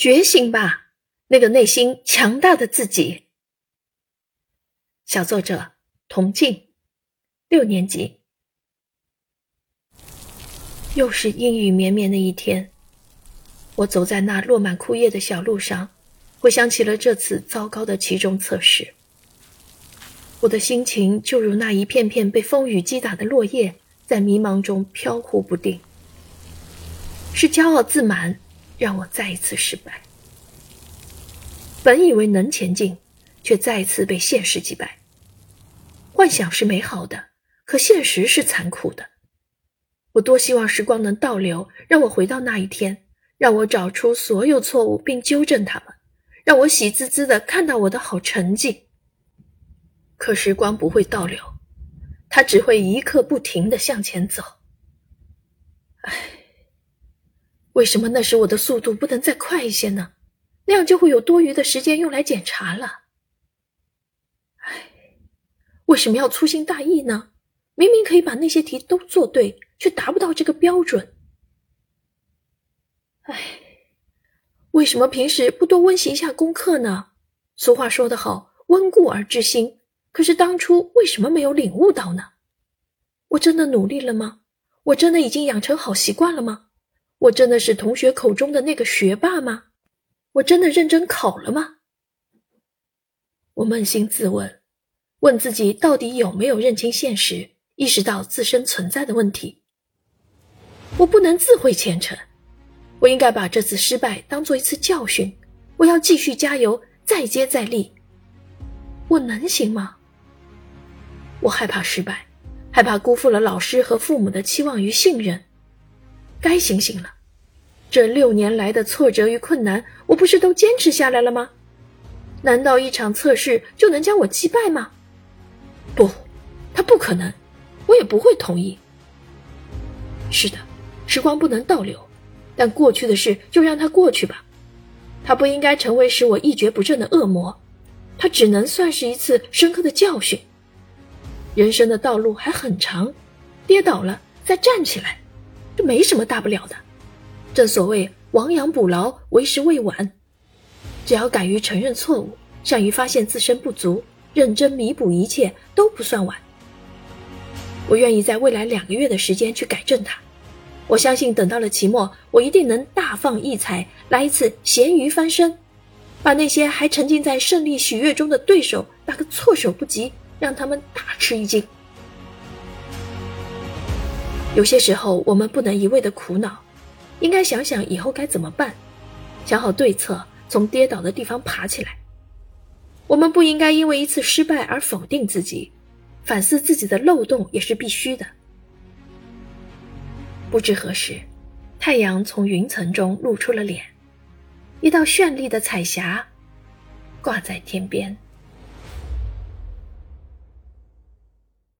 觉醒吧，那个内心强大的自己。小作者童静，六年级。又是阴雨绵绵的一天，我走在那落满枯叶的小路上，回想起了这次糟糕的期中测试。我的心情就如那一片片被风雨击打的落叶，在迷茫中飘忽不定。是骄傲自满。让我再一次失败。本以为能前进，却再一次被现实击败。幻想是美好的，可现实是残酷的。我多希望时光能倒流，让我回到那一天，让我找出所有错误并纠正他们，让我喜滋滋的看到我的好成绩。可时光不会倒流，它只会一刻不停的向前走。唉。为什么那时我的速度不能再快一些呢？那样就会有多余的时间用来检查了。唉，为什么要粗心大意呢？明明可以把那些题都做对，却达不到这个标准。唉，为什么平时不多温习一下功课呢？俗话说得好，温故而知新。可是当初为什么没有领悟到呢？我真的努力了吗？我真的已经养成好习惯了吗？我真的是同学口中的那个学霸吗？我真的认真考了吗？我扪心自问，问自己到底有没有认清现实，意识到自身存在的问题。我不能自毁前程，我应该把这次失败当做一次教训。我要继续加油，再接再厉。我能行吗？我害怕失败，害怕辜负了老师和父母的期望与信任。该醒醒了，这六年来的挫折与困难，我不是都坚持下来了吗？难道一场测试就能将我击败吗？不，他不可能，我也不会同意。是的，时光不能倒流，但过去的事就让它过去吧。它不应该成为使我一蹶不振的恶魔，它只能算是一次深刻的教训。人生的道路还很长，跌倒了再站起来。这没什么大不了的，正所谓亡羊补牢，为时未晚。只要敢于承认错误，善于发现自身不足，认真弥补一切，都不算晚。我愿意在未来两个月的时间去改正它。我相信等到了期末，我一定能大放异彩，来一次咸鱼翻身，把那些还沉浸在胜利喜悦中的对手打个措手不及，让他们大吃一惊。有些时候，我们不能一味的苦恼，应该想想以后该怎么办，想好对策，从跌倒的地方爬起来。我们不应该因为一次失败而否定自己，反思自己的漏洞也是必须的。不知何时，太阳从云层中露出了脸，一道绚丽的彩霞挂在天边。